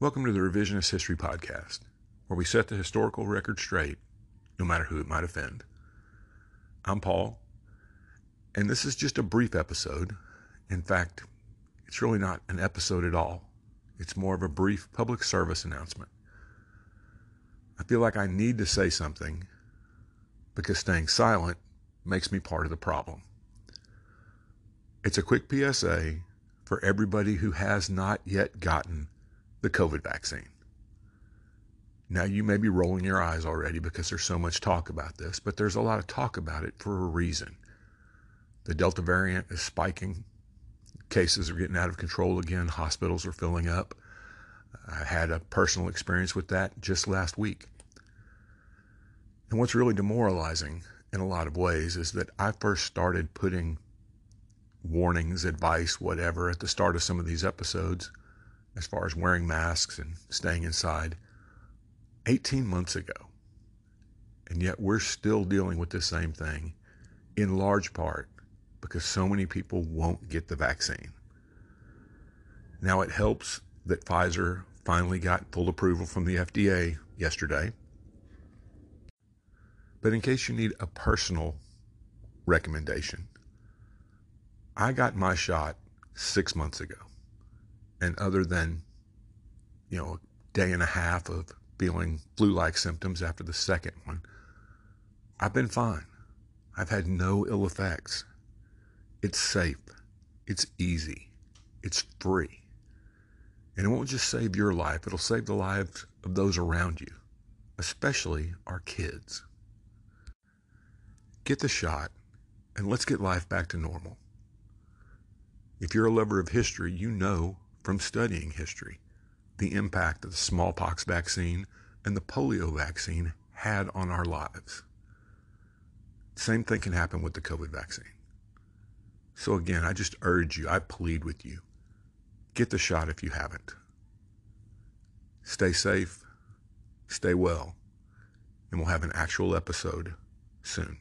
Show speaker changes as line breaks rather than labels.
Welcome to the Revisionist History Podcast, where we set the historical record straight, no matter who it might offend. I'm Paul, and this is just a brief episode. In fact, it's really not an episode at all. It's more of a brief public service announcement. I feel like I need to say something because staying silent makes me part of the problem. It's a quick PSA for everybody who has not yet gotten the COVID vaccine. Now, you may be rolling your eyes already because there's so much talk about this, but there's a lot of talk about it for a reason. The Delta variant is spiking. Cases are getting out of control again. Hospitals are filling up. I had a personal experience with that just last week. And what's really demoralizing in a lot of ways is that I first started putting warnings, advice, whatever, at the start of some of these episodes as far as wearing masks and staying inside 18 months ago. And yet we're still dealing with the same thing in large part because so many people won't get the vaccine. Now it helps that Pfizer finally got full approval from the FDA yesterday. But in case you need a personal recommendation, I got my shot six months ago and other than, you know, a day and a half of feeling flu like symptoms after the second one, I've been fine. I've had no ill effects. It's safe. It's easy. It's free. And it won't just save your life, it'll save the lives of those around you, especially our kids. Get the shot and let's get life back to normal. If you're a lover of history, you know from studying history the impact that the smallpox vaccine and the polio vaccine had on our lives. Same thing can happen with the COVID vaccine. So, again, I just urge you, I plead with you get the shot if you haven't. Stay safe, stay well, and we'll have an actual episode soon.